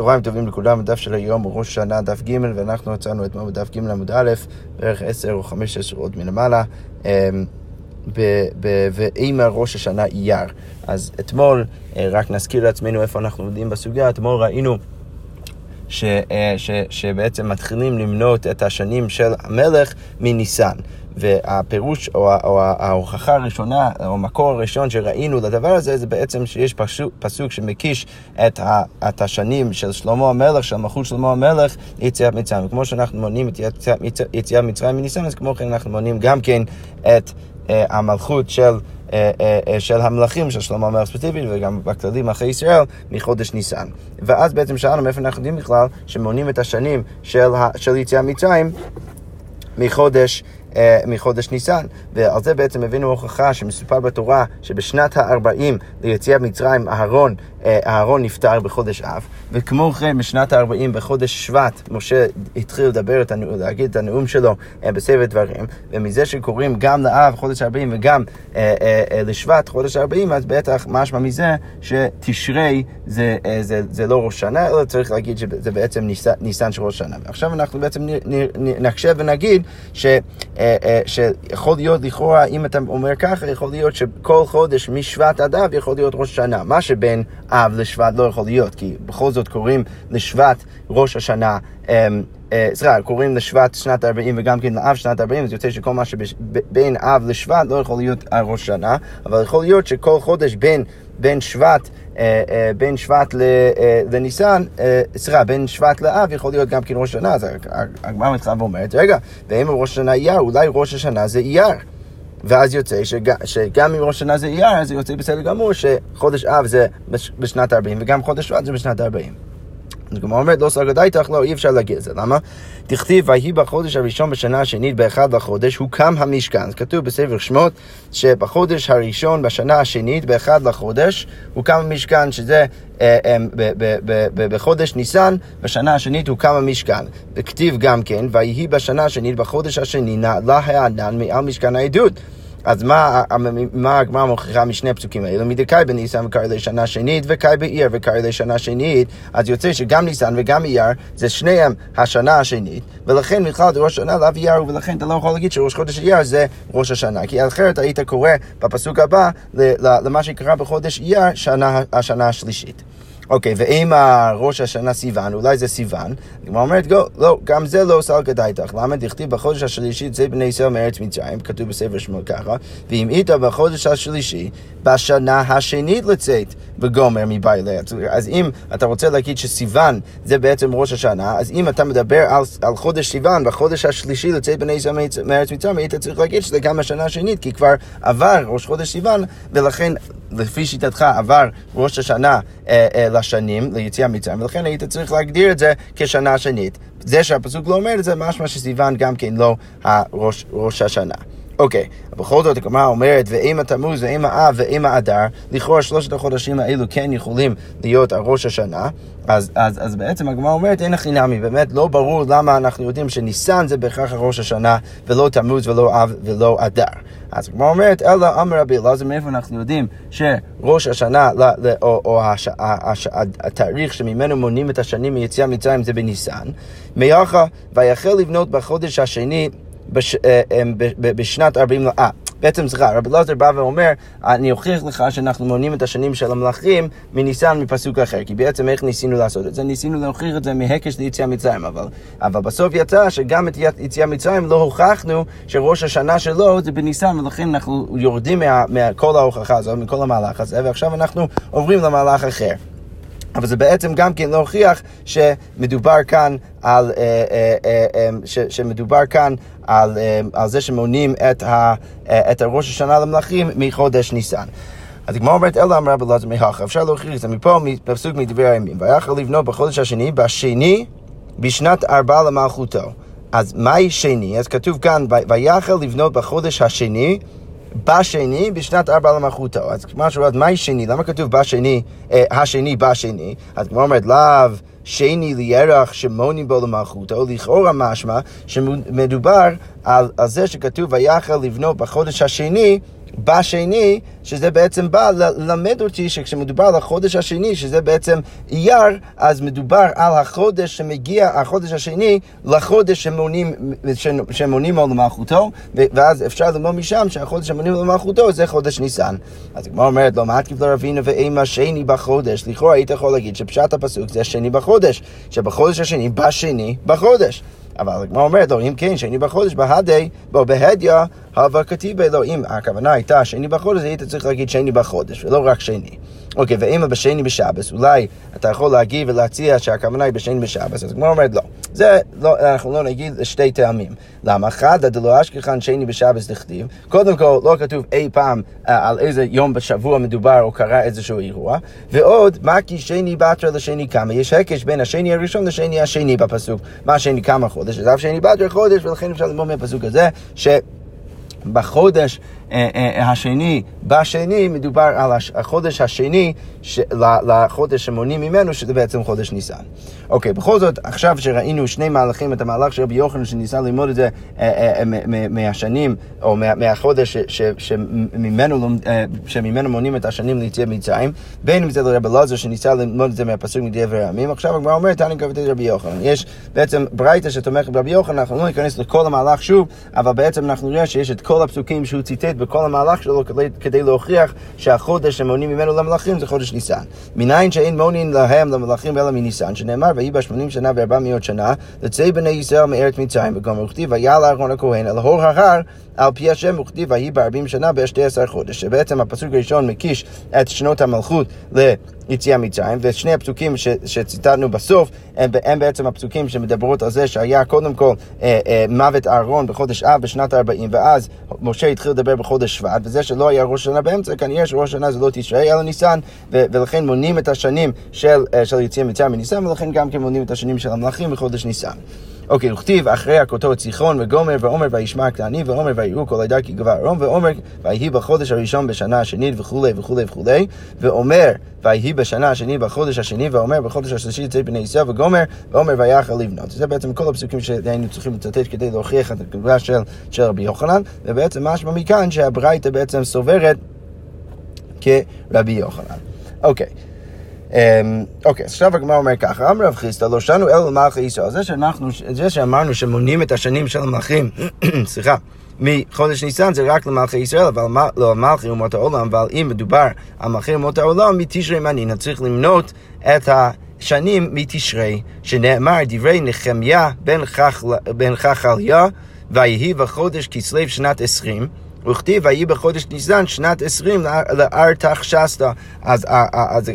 צהריים טובים לכולם, הדף של היום הוא ראש השנה דף ג' ואנחנו יצאנו אתמול בדף ג' עמוד א', בערך 10 או 15 שורות מלמעלה, אמ, ואימא ראש השנה אייר. אז אתמול, אה, רק נזכיר לעצמנו איפה אנחנו עומדים בסוגיה, אתמול ראינו ש, אה, ש, שבעצם מתחילים למנות את השנים של המלך מניסן. והפירוש או, או ההוכחה הראשונה, או המקור הראשון שראינו לדבר הזה, זה בעצם שיש פסוק, פסוק שמקיש את, ה, את השנים של שלמה המלך, של מלכות שלמה המלך, ליציאת מצרים. וכמו שאנחנו מונים את יציאת מצרים מניסן, אז כמו כן אנחנו מונים גם כן את uh, המלכות של... uh, uh, של המלכים של שלמה המלך ספציפית וגם בכללים אחרי ישראל מחודש ניסן. ואז בעצם שאלנו מאיפה אנחנו יודעים בכלל שמונים את השנים של, של יציאת מצרים מחודש אה, מחודש ניסן. ועל זה בעצם הבאנו הוכחה שמסופר בתורה שבשנת ה-40 ליציאת מצרים אהרון, אה, אהרון נפטר בחודש אב, וכמו כן בשנת ה-40 בחודש שבט משה התחיל לדבר, להגיד את הנאום שלו אה, בסבב דברים, ומזה שקוראים גם לאב חודש ה-40 וגם לשבט חודש ה-40, אז בטח משמע מזה שתשרי זה, זה, זה לא ראש שנה, אלא צריך להגיד שזה בעצם ניסן, של ראש שנה. עכשיו אנחנו בעצם נחשב ונגיד ש... אה, אה, שיכול להיות לכאורה, אם אתה אומר ככה, יכול להיות שכל חודש משבט עד אב יכול להיות ראש השנה. מה שבין אב לשבט לא יכול להיות, כי בכל זאת קוראים לשבט ראש השנה. אמ, אה, סליחה, קוראים לשבט שנת 40 וגם כן לאב שנת 40, אז יוצא שכל מה שבין אב לשבט לא יכול להיות ראש שנה, אבל יכול להיות שכל חודש בין, בין שבט אה, אה, בין שבט לניסן, סליחה, בין שבט לאב יכול להיות גם כן ראש השנה, אז הגמרא מתחילה ואומרת, רגע, ואם ראש השנה אייר, אולי ראש השנה זה אייר. ואז יוצא שג, שגם אם ראש השנה זה אייר, אז יוצא בסדר גמור שחודש אב זה בשנת 40 וגם חודש שבט זה בשנת 40. כמו אומרת, לא סגדה איתך, לא, אי אפשר להגיד את זה. למה? תכתיב, ויהי בחודש הראשון בשנה השנית באחד לחודש, הוקם המשכן. אז כתוב בספר שמות, שבחודש הראשון בשנה השנית באחד לחודש, הוקם המשכן, שזה אה, אה, בחודש ניסן, בשנה השנית הוקם המשכן. וכתיב גם כן, ויהי בשנה השנית בחודש השני נעלה הענן מעל משכן העדות. אז מה, הגמרא מוכיחה משני הפסוקים האלו? מדקאי בניסן וקרא לשנה שנית, וקאי באייר וקרא לשנה שנית, אז יוצא שגם ניסן וגם אייר זה שניהם השנה השנית, ולכן בכלל זה ראש השנה לאו אייר, ולכן אתה לא יכול להגיד שראש חודש אייר זה ראש השנה, כי אחרת היית קורא בפסוק הבא למה שקרה בחודש אייר שנה, השנה השלישית. אוקיי, ואם ראש השנה סיוון, אולי זה סיוון, הגמרא אומרת, לא, גם זה לא סל כדאיתך. למה? דכתיב בחודש השלישי זה בני ישראל מארץ מצרים, כתוב בספר שמות ככה, ואם היית בחודש השלישי, בשנה השנית לצאת וגומר מבעילי. אז אם אתה רוצה להגיד שסיוון זה בעצם ראש השנה, אז אם אתה מדבר על, על חודש סיוון, בחודש השלישי לצאת בני ישראל מארץ מצרים, היית צריך להגיד שזה גם השנה השנית, כי כבר עבר ראש חודש סיוון, ולכן לפי שיטתך עבר ראש השנה אה, אה, לשנים, ליציאה מצרים, ולכן היית צריך להגדיר את זה כשנה שנית. זה שהפסוק לא אומר את זה, משמע שסיוון גם כן לא הראש, ראש השנה. אוקיי, okay. בכל זאת הגמרא אומרת, ואם התמוז ואם האב ואם האדר, לכאורה שלושת החודשים האלו כן יכולים להיות הראש השנה, אז, אז, אז בעצם הגמרא אומרת, אין הכי נמי, באמת לא ברור למה אנחנו יודעים שניסן זה בהכרח הראש השנה, ולא תמוז ולא אב ולא אדר. אז הגמרא אומרת, אלא אמר רבי אלעזר, מאיפה אנחנו יודעים שראש השנה, ל, ל, או, או הש, הש, התאריך שממנו מונים את השנים מיציאה מצרים זה בניסן, מיכה, ויחל לבנות בחודש השני בש, אה, אה, בשנת 40... אה, בעצם סליחה, רבי אלעזר בא ואומר, אני אוכיח לך שאנחנו מונים את השנים של המלאכים מניסן מפסוק אחר, כי בעצם איך ניסינו לעשות את זה? ניסינו להוכיח את זה מהקש ליציאה מצרים, אבל, אבל בסוף יצא שגם את יציאה מצרים לא הוכחנו שראש השנה שלו זה בניסן, ולכן אנחנו יורדים מכל ההוכחה הזאת, מכל המהלך הזה, ועכשיו אנחנו עוברים למהלך אחר. אבל זה בעצם גם כן להוכיח שמדובר כאן על, אה, אה, אה, ש, שמדובר כאן על, על זה שמונים את, ה, את הראש השנה למלכים מחודש ניסן. אז הגמרא אומרת, אלא אמרה בלעזר מהכה, אפשר להוכיח את זה מפה, מפסוק מדברי הימים. ויכל לבנות בחודש השני, בשני, בשנת ארבע למלכותו. אז מהי שני? אז כתוב כאן, ויכל לבנות בחודש השני, בשני בשנת ארבע למלכותו. אז כמו שאומרת, מהי שני? למה כתוב בשני, אה, השני בשני? אז כמו אומרת, לאו שני לירח שמונים בו למלכותו, לכאורה משמע שמדובר על, על זה שכתוב ויכל לבנות בחודש השני בשני, שזה בעצם בא ללמד אותי שכשמדובר על החודש השני, שזה בעצם אייר, אז מדובר על החודש שמגיע, החודש השני, לחודש שמונים, לו למלכותו, ואז אפשר ללמוד משם שהחודש שמונים לו למלכותו זה חודש ניסן. אז הגמרא אומרת, לא מתקיף לרבינו ואימה שני בחודש. לכאורה היית יכול להגיד שפשט הפסוק זה השני בחודש, שבחודש השני, בשני בחודש. אבל הגמרא אומרת לו, אם כן, שני בחודש, בהדי, בו בהדיא, לו, אם הכוונה הייתה שני בחודש, היית צריך להגיד שני בחודש, ולא רק שני. אוקיי, ואם בשני בשבס, אולי אתה יכול להגיד ולהציע שהכוונה היא בשני בשבס, אז הגמרא אומרת לא. זה, לא, אנחנו לא נגיד לשתי טעמים. למה? חדא דלא אשכחן שני בשבס לכתיב. קודם כל, לא כתוב אי פעם אה, על איזה יום בשבוע מדובר או קרה איזשהו אירוע. ועוד, מה כי שני בתרא לשני כמה? יש הקש בין השני הראשון לשני השני בפסוק. מה שני כמה חודש? אז אף שני בתרא חודש, ולכן אפשר ללמוד מהפסוק הזה, ש... בחודש השני, בשני, מדובר על החודש השני ש, לחודש שמונים ממנו, שזה בעצם חודש ניסן. אוקיי, בכל זאת, עכשיו שראינו שני מהלכים, את המהלך של רבי יוחנן שניסה ללמוד את זה אה, מהשנים, או מהחודש שממנו, שממנו מונים את השנים ליציאת מצרים, בין אם זה לרבי אלעזר שניסה ללמוד את זה מהפסוק מדבר הימים, עכשיו הגמרא אומרת, תני כבתי רבי יוחנן. יש בעצם ברייתא שתומכת ברבי יוחנן, אנחנו לא ניכנס לכל המהלך שוב, אבל בעצם אנחנו נראה שיש את כל הפסוקים שהוא ציטט בכל המהלך שלו כדי להוכיח שהחודש שמונים ממנו למלאכים זה חודש ניסן. מניין שאין מונים להם למלאכים אלא מניסן, שנאמר ויהי בה שמונים שנה וארבע מאות שנה, לצי בני ישראל מארץ מצרים, וגם וכתיב ויעל אהרון הכהן אל הור ההר על פי השם וכתיב ויהי בארבעים שנה בשתי עשר חודש, שבעצם הפסוק הראשון מקיש את שנות המלכות ליציאה מצרים, ושני הפסוקים ש, שציטטנו בסוף, הם, הם בעצם הפסוקים שמדברות על זה שהיה קודם כל אה, אה, מוות אהרון בחודש אב בשנת ה-40, ואז משה התחיל לדבר בחודש שבט, וזה שלא היה ראש השנה באמצע, כנראה שראש השנה זה לא תשרי, אלא ניסן, ו- ולכן מונים את השנים של, אה, של יציאה מצרים מניסן, ולכן גם כן מונים את השנים של המלאכים בחודש ניסן. אוקיי, וכתיב אחרי הכותות ציחון וגומר ועומר וישמע הכנעני ועומר ויראו כל עדה כי גבר ערום ועומר ויהי בחודש הראשון בשנה השנית וכולי וכולי וכולי ואומר ויהי בשנה השנית בחודש השני ואומר בחודש השלישי יצא בני ישראל וגומר ועומר ויחל לבנות. זה בעצם כל הפסוקים שהיינו צריכים לצטט כדי להוכיח את הגבלה של, של רבי יוחנן ובעצם משמע מכאן שהברייתא בעצם סוברת כרבי יוחנן. אוקיי. אמ, אוקיי, אז עכשיו הגמרא אומר ככה, אמר רב חיסטה, לא שנו אלו למלכי ישראל. זה שאנחנו, זה שאמרנו שמונים את השנים של המלכים, סליחה, מחודש ניסן זה רק למלכי ישראל, אבל לא המלכי אומות העולם, אבל אם מדובר על מלכי אומות העולם, מתשרי מנין, צריך למנות את השנים מתשרי, שנאמר דברי נחמיה בן חכליה, ויהי בחודש כסלו שנת עשרים. וכתיב ויהי בחודש ניסן שנת עשרים לארתח שסטה. אז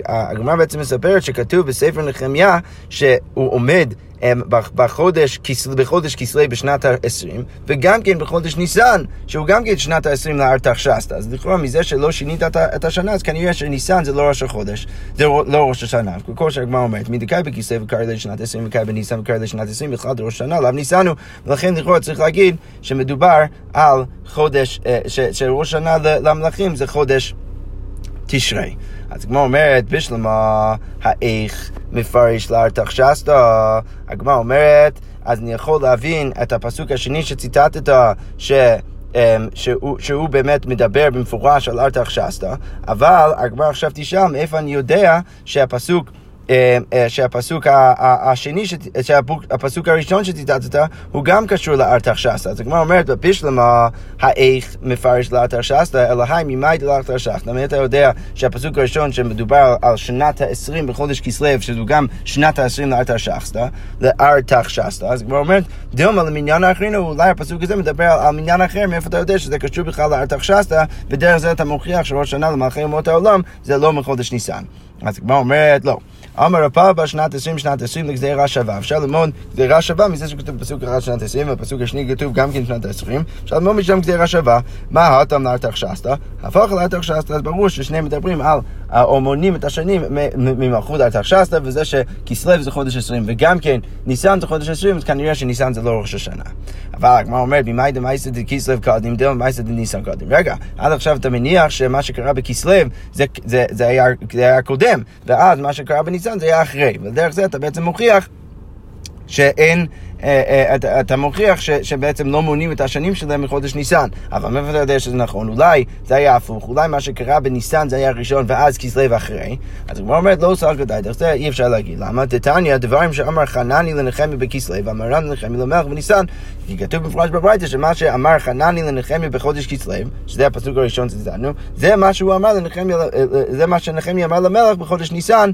הגמרא בעצם מספרת שכתוב בספר נחמיה שהוא עומד בחודש, בחודש כסלו בשנת ה-20, וגם כן בחודש ניסן, שהוא גם כן שנת ה-20 לארתח שסטה. אז לכאורה מזה שלא שינית את השנה, אז כנראה שניסן זה לא ראש החודש, זה לא ראש השנה. כמו שהגמרא אומרת, מדקאי בכסלו וקרא לשנת 20 וקרא בניסן וקרא לשנת 20, בכלל זה ראש השנה, לאו ניסנו, ולכן לכאורה צריך להגיד שמדובר על חודש, אה, שראש השנה למלכים זה חודש תשרי. אז הגמרא אומרת, בשלמה, האיך מפרש לארתח שסטה? הגמרא אומרת, אז אני יכול להבין את הפסוק השני שציטטת, ש... אמ, שהוא, שהוא באמת מדבר במפורש על ארתח שסטה, אבל הגמרא עכשיו תשאל מאיפה אני יודע שהפסוק שהפסוק השני, שהפסוק הראשון שציטטת, הוא גם קשור לארתח שסתא. אז הגמרא אומרת, בפישלמה, האיך מפרש לארתח שסתא, אלא היי ממאי דלארתח שסתא. למה אתה יודע שהפסוק הראשון שמדובר על שנת ה-20 בחודש כסלו, שזו גם שנת ה-20 לארתח שסתא, לארתח שסתא, אז הגמרא אומרת, דומה למניין האחרין, אולי הפסוק הזה מדבר על מניין אחר, מאיפה אתה יודע שזה קשור בכלל לארתח שסתא, ודרך זה אתה מוכיח שראש שנה למלכי אומות העולם זה לא מחודש ניסן. אז הגמרא אומרת, לא. אמר רפאבא שנת עשרים שנת עשרים לגזירה שווה. אפשר ללמוד גזירה שווה מזה שכתוב בפסוק אחד שנת עשרים, ובפסוק השני כתוב גם כן שנת עשרים. אפשר ללמוד משם גזירה שווה. מה האטם לארתך שסתא? הפך לארתך שסתא, אז ברור ששניהם מדברים על, או מונים את השנים ממלכות ארתך שסתא, וזה שכסלו זה חודש עשרים, וגם כן ניסן זה חודש עשרים, אז כנראה שניסן זה לא ראש השנה. אבל הגמרא אומרת, במאי דמייסא דכסלו קודם, דמייסא דניסן קודם. רגע, עד עכשיו אתה מניח שמה שקרה בכסלו זה, זה, זה, היה, זה היה קודם, ואז מה שקרה בניסן זה היה אחרי, ודרך זה אתה בעצם מוכיח שאין אתה, אתה מוכיח ש, שבעצם לא מונים את השנים שלהם מחודש ניסן. אבל מאיפה אתה יודע שזה נכון? אולי זה היה הפוך, אולי מה שקרה בניסן זה היה ראשון ואז כסלו אחרי. אז הגמרא אומרת, לא סל גדאי, דרך זה אי אפשר להגיד. למה? דתניא, דברים שאמר חנני לנחמי בכסלו, ואמרן לנחמי למלך בניסן. כי כתוב במפורש בברייתא שמה שאמר חנני לנחמי בחודש כסלו, שזה הפסוק הראשון שציטטנו, זה מה שהוא אמר לנחמיה, זה מה שנחמיה אמר למלך בחודש ניסן,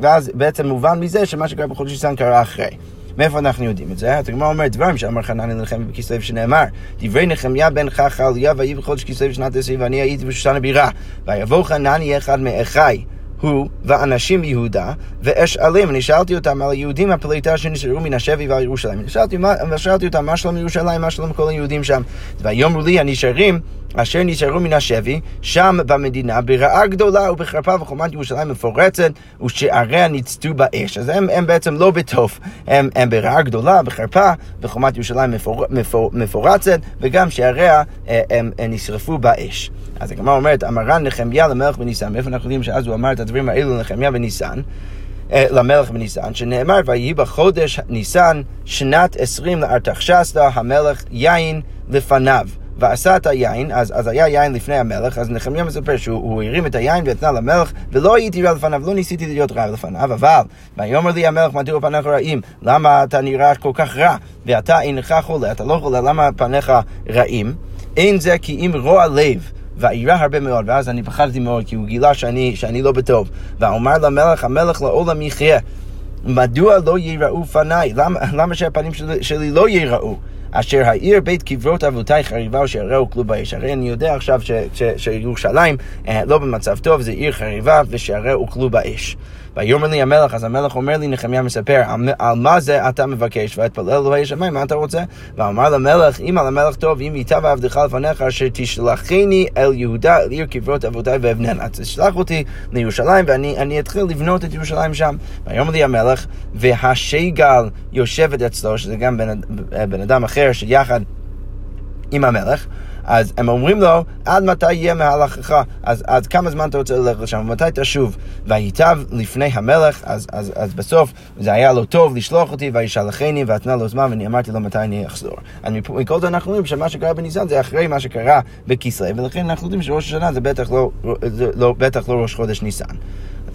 ואז בעצם מובן מזה שמה שקרה בחודש ניסן קרה אחרי. מאיפה אנחנו יודעים את זה? הגמרא אומרת דברים שאמר חנני לנחמיה בכסלו שנאמר דברי נחמיה בן חכליה ויהי בחודש כסלו שנת עשרים ואני הייתי בשושן הבירה ויבוא חנני אחד מאחי הוא ואנשים מיהודה, ואשאלים, אני שאלתי אותם על היהודים הפליטה שנשארו מן השבי ועל ירושלים. שאלתי, שאלתי אותם, מה שלום ירושלים, מה שלום כל היהודים שם? ויאמרו לי הנשארים, אשר נשארו מן השבי, שם במדינה, ברעה גדולה ובחרפה וחומת ירושלים מפורצת, ושעריה ניצתו באש. אז הם, הם בעצם לא בטוב, הם, הם ברעה גדולה, בחרפה, וחומת ירושלים מפור, מפור, מפורצת, וגם שעריה הם, הם, הם נשרפו באש. אז הגמרא אומרת, אמרן נחמיה למלך בניסן, מאיפה אנחנו יודעים שאז הוא אמר את הדברים האלו לנחמיה בניסן? אה, למלך בניסן, שנאמר, ויהי בחודש ניסן שנת עשרים לארתחשסתא המלך יין לפניו. ועשה את היין, אז, אז היה יין לפני המלך, אז נחמיה מספר שהוא הרים את היין ונתנה למלך, ולא הייתי רע לפניו, לא ניסיתי להיות רע לפניו, אבל, ויאמר לי המלך, מדוע פניך רעים? למה אתה נראה כל כך רע? ואתה אינך חולה, אתה לא חולה, למה פניך רעים? אין זה כי אם רוע לב. ואירע הרבה מאוד, ואז אני פחדתי מאוד, כי הוא גילה שאני, שאני לא בטוב. ואומר למלך, המלך לעולם יחיה. מדוע לא ייראו פניי? למה, למה שהפנים שלי, שלי לא ייראו? אשר העיר בית קברות אבותיי חריבה או שיראו כלו באש. הרי אני יודע עכשיו שירושלים אה, לא במצב טוב, זה עיר חריבה ושיראו כלו באש. ויאמר לי המלך, אז המלך אומר לי, נחמיה מספר, על, מה זה אתה מבקש? ואתפלל אלוהי שמיים, מה אתה רוצה? ואמר למלך, אם על המלך טוב, אם ייטב עבדך לפניך, אשר תשלחני אל יהודה, אל עיר קברות אבותיי ואבננה. אז תשלח אותי לירושלים, ואני אתחיל לבנות את ירושלים שם. ויאמר לי המלך, והשגל יושבת אצלו, שזה גם בן, בן אדם אחר שיחד עם המלך. אז הם אומרים לו, עד מתי יהיה מהלכך? אז, אז כמה זמן אתה רוצה ללכת לשם? ומתי תשוב? וייטב לפני המלך, אז, אז, אז בסוף זה היה לו טוב לשלוח אותי, וישלחני, ואתנה לו זמן, ואני אמרתי לו מתי אני אחזור. אז מכל זה אנחנו רואים שמה שקרה בניסן זה אחרי מה שקרה בכסלו, ולכן אנחנו יודעים שראש השנה זה בטח לא, זה לא, בטח לא ראש חודש ניסן.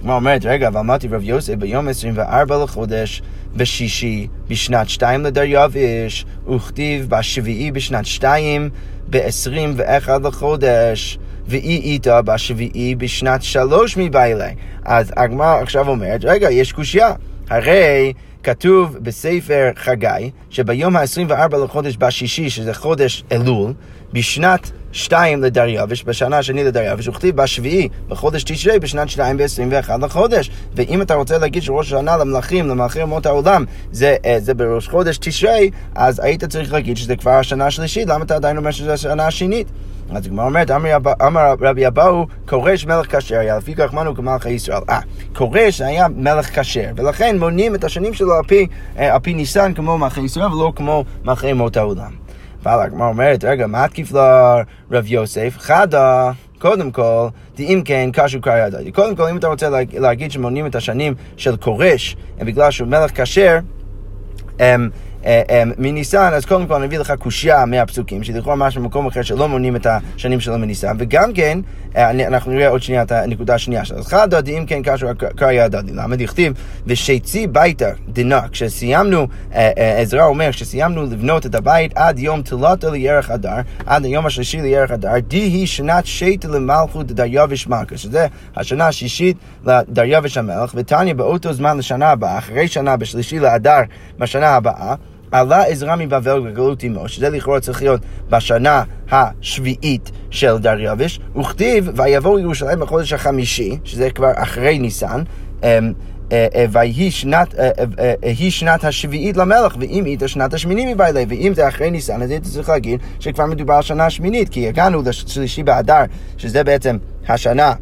הגמרא אומרת, רגע, ואמרתי רב יוסף ביום 24 לחודש בשישי בשנת שתיים לדריווש, וכתיב בשביעי בשנת שתיים ב-21 לחודש, ואי איתה בשביעי בשנת שלוש מבעילי. אז הגמרא עכשיו אומרת, רגע, יש קושייה. הרי כתוב בספר חגי, שביום ה-24 לחודש בשישי, שזה חודש אלול, בשנת שתיים לדריווש, בשנה השני לדריווש, וכתיב בשביעי, בחודש תשרי, בשנת שתיים ועשרים ואחד לחודש. ואם אתה רוצה להגיד שראש השנה למלכים, למלכי אומות העולם, זה, אה, זה בראש חודש תשרי, אז היית צריך להגיד שזה כבר השנה השלישית, למה אתה עדיין אומר שזה השנה השנית? אז הגמרא אומרת, אמר רבי אבאו, כורש מלך כשר היה, לפי כך מנו כמלכי ישראל. אה, כורש היה מלך כשר, ולכן מונים את השנים שלו על פי, אה, על פי ניסן כמו מלכי ישראל ולא כמו מלכי אומות העולם. אבל הגמרא אומרת, רגע, מה תקיף לרב יוסף? חדה. קודם כל, אם כן, קשו קריא הדדי. קודם כל, אם אתה רוצה להגיד שמונים את השנים של כורש, בגלל שהוא מלך כשר, מניסן, אז קודם כל אני אביא לך קושייה מהפסוקים, שלכאורה משהו במקום אחר שלא מונים את השנים שלו מניסן, וגם כן, אה, אנחנו נראה עוד שנייה את הנקודה השנייה שלו. אז חד דודי, אם כן קשור קריא הדדי. למה דכתיב, ושצי ביתה דנה, כשסיימנו, עזרא אומר, כשסיימנו לבנות את הבית עד יום תלתו לירח אדר, עד היום השלישי לירח אדר, די היא שנת שייטה למלכות דריווש מלכה, שזה השנה השישית לדריווש המלך, ותניא באותו זמן לשנה הבאה, אחרי שנה בשלישי לאדר בשנה הבאה, עלה עזרא מבבל וגלות עמו, שזה לכאורה צריך להיות בשנה השביעית של דריווש, וכתיב, ויבואו ירושלים בחודש החמישי, שזה כבר אחרי ניסן, אמ, אה, אה, ויהי שנת, אה, שנת השביעית למלך, ואם היא שנת השמיני מבעלי, ואם זה אחרי ניסן, אז היית צריך להגיד שכבר מדובר על שנה השמינית, כי הגענו לשלישי באדר, שזה בעצם השנה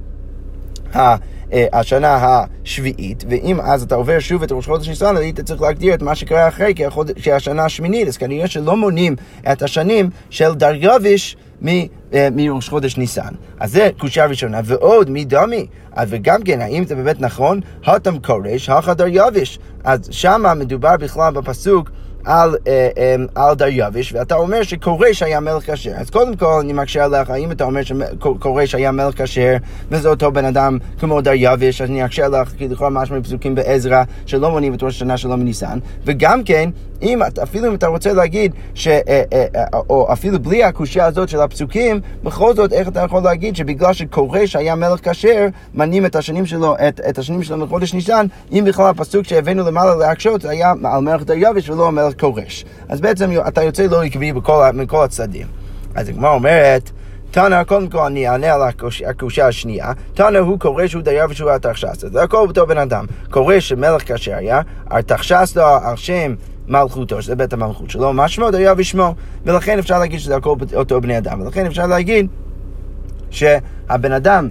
ה... אה, השנה השביעית, ואם אז אתה עובר שוב את ראש חודש ניסן, היית צריך להגדיר את מה שקרה אחרי כשהשנה השמינית, אז כנראה שלא מונים את השנים של דריווש אה, מראש חודש ניסן. אז זה קושייה ראשונה, ועוד מדמי, וגם כן, האם זה באמת נכון? התם כורש, הכא דריווש. אז שמה מדובר בכלל בפסוק על, אה, אה, על דריווש, ואתה אומר שכורש היה מלך כשר. אז קודם כל אני מקשה עליך, האם אתה אומר שכורש היה מלך כשר, וזה אותו בן אדם כמו דריווש, אז אני אקשה עליך, כי לכאורה משהו מפסוקים בעזרא, שלא מונים את ראש השנה שלו מניסן, וגם כן, אם, אפילו אם אתה רוצה להגיד, ש, אה, אה, אה, או אפילו בלי הקושייה הזאת של הפסוקים, בכל זאת, איך אתה יכול להגיד שבגלל שכורש היה מלך כשר, מנים את השנים שלו, את, את השנים שלו מחודש ניסן, אם בכלל הפסוק שהבאנו למעלה להקשות היה על מלך דריווש ולא על מלך כורש. אז בעצם אתה יוצא לא עקבי מכל הצדדים. אז הגמרא אומרת, תנא, קודם כל אני אענה על הקושה השנייה, תנא הוא כורש הוא דייר ושהוא ארתחשסתא. זה הכל בתור בן אדם. כורש שמלך כאשר היה, ארתחשסתא על שם מלכותו, שזה בית המלכות שלו, מה שמו דייר ושמו, ולכן אפשר להגיד שזה הכל אותו בני אדם, ולכן אפשר להגיד שהבן אדם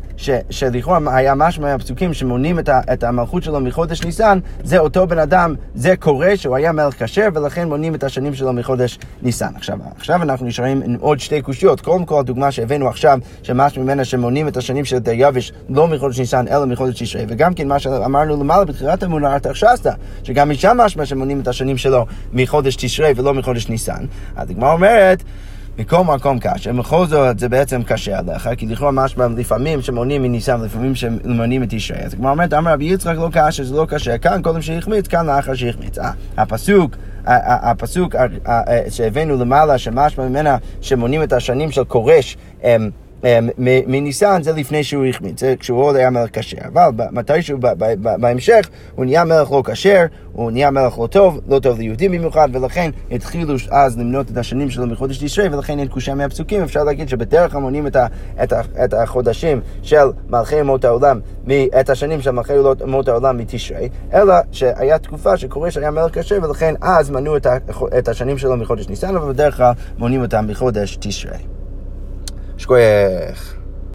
שלכאורה היה משהו מהפסוקים שמונים את, ה, את המלכות שלו מחודש ניסן, זה אותו בן אדם, זה קורה שהוא היה מלך כשר ולכן מונים את השנים שלו מחודש ניסן. עכשיו, עכשיו אנחנו נשארים עם עוד שתי קושיות. קודם כל הדוגמה שהבאנו עכשיו, שמשהו ממנה שמונים את השנים של דריווש לא מחודש ניסן אלא מחודש תשרי, וגם כן מה שאמרנו למעלה בתחילת אמונה ארתחשסתא, שגם משם משמע שמונים את השנים שלו מחודש תשרי ולא מחודש ניסן. הגמרא אומרת מכל מקום קשה, בכל זאת זה בעצם קשה עליך, כי לכאורה משמע לפעמים שמונים מניסן ולפעמים שמונים מתשרי. אז כמו אומרת, אמר רבי יצחק לא קשה, זה לא קשה, כאן קודם שהחמיץ, כאן לאחר שהחמיץ. אה, הפסוק, הפסוק שהבאנו למעלה, שמשמע ממנה שמונים את השנים של כורש, אמ, מניסן זה לפני שהוא החמיץ, זה כשהוא עוד היה מלך כשר. אבל מתישהו בהמשך הוא נהיה מלך לא כשר, הוא נהיה מלך לא טוב, לא טוב ליהודים במיוחד, ולכן התחילו אז למנות את השנים שלו מחודש תשרי, ולכן אין קושה מהפסוקים. אפשר להגיד שבדרך כלל מונים את, ה, את, ה, את החודשים של מלכי אומות העולם, את השנים של מלכי אומות העולם מתשרי, אלא שהיה תקופה שקורש היה מלך כשר, ולכן אז מנו את, ה, את השנים שלו מחודש ניסן, אבל בדרך כלל מונים אותם מחודש תשרי. שכוייך.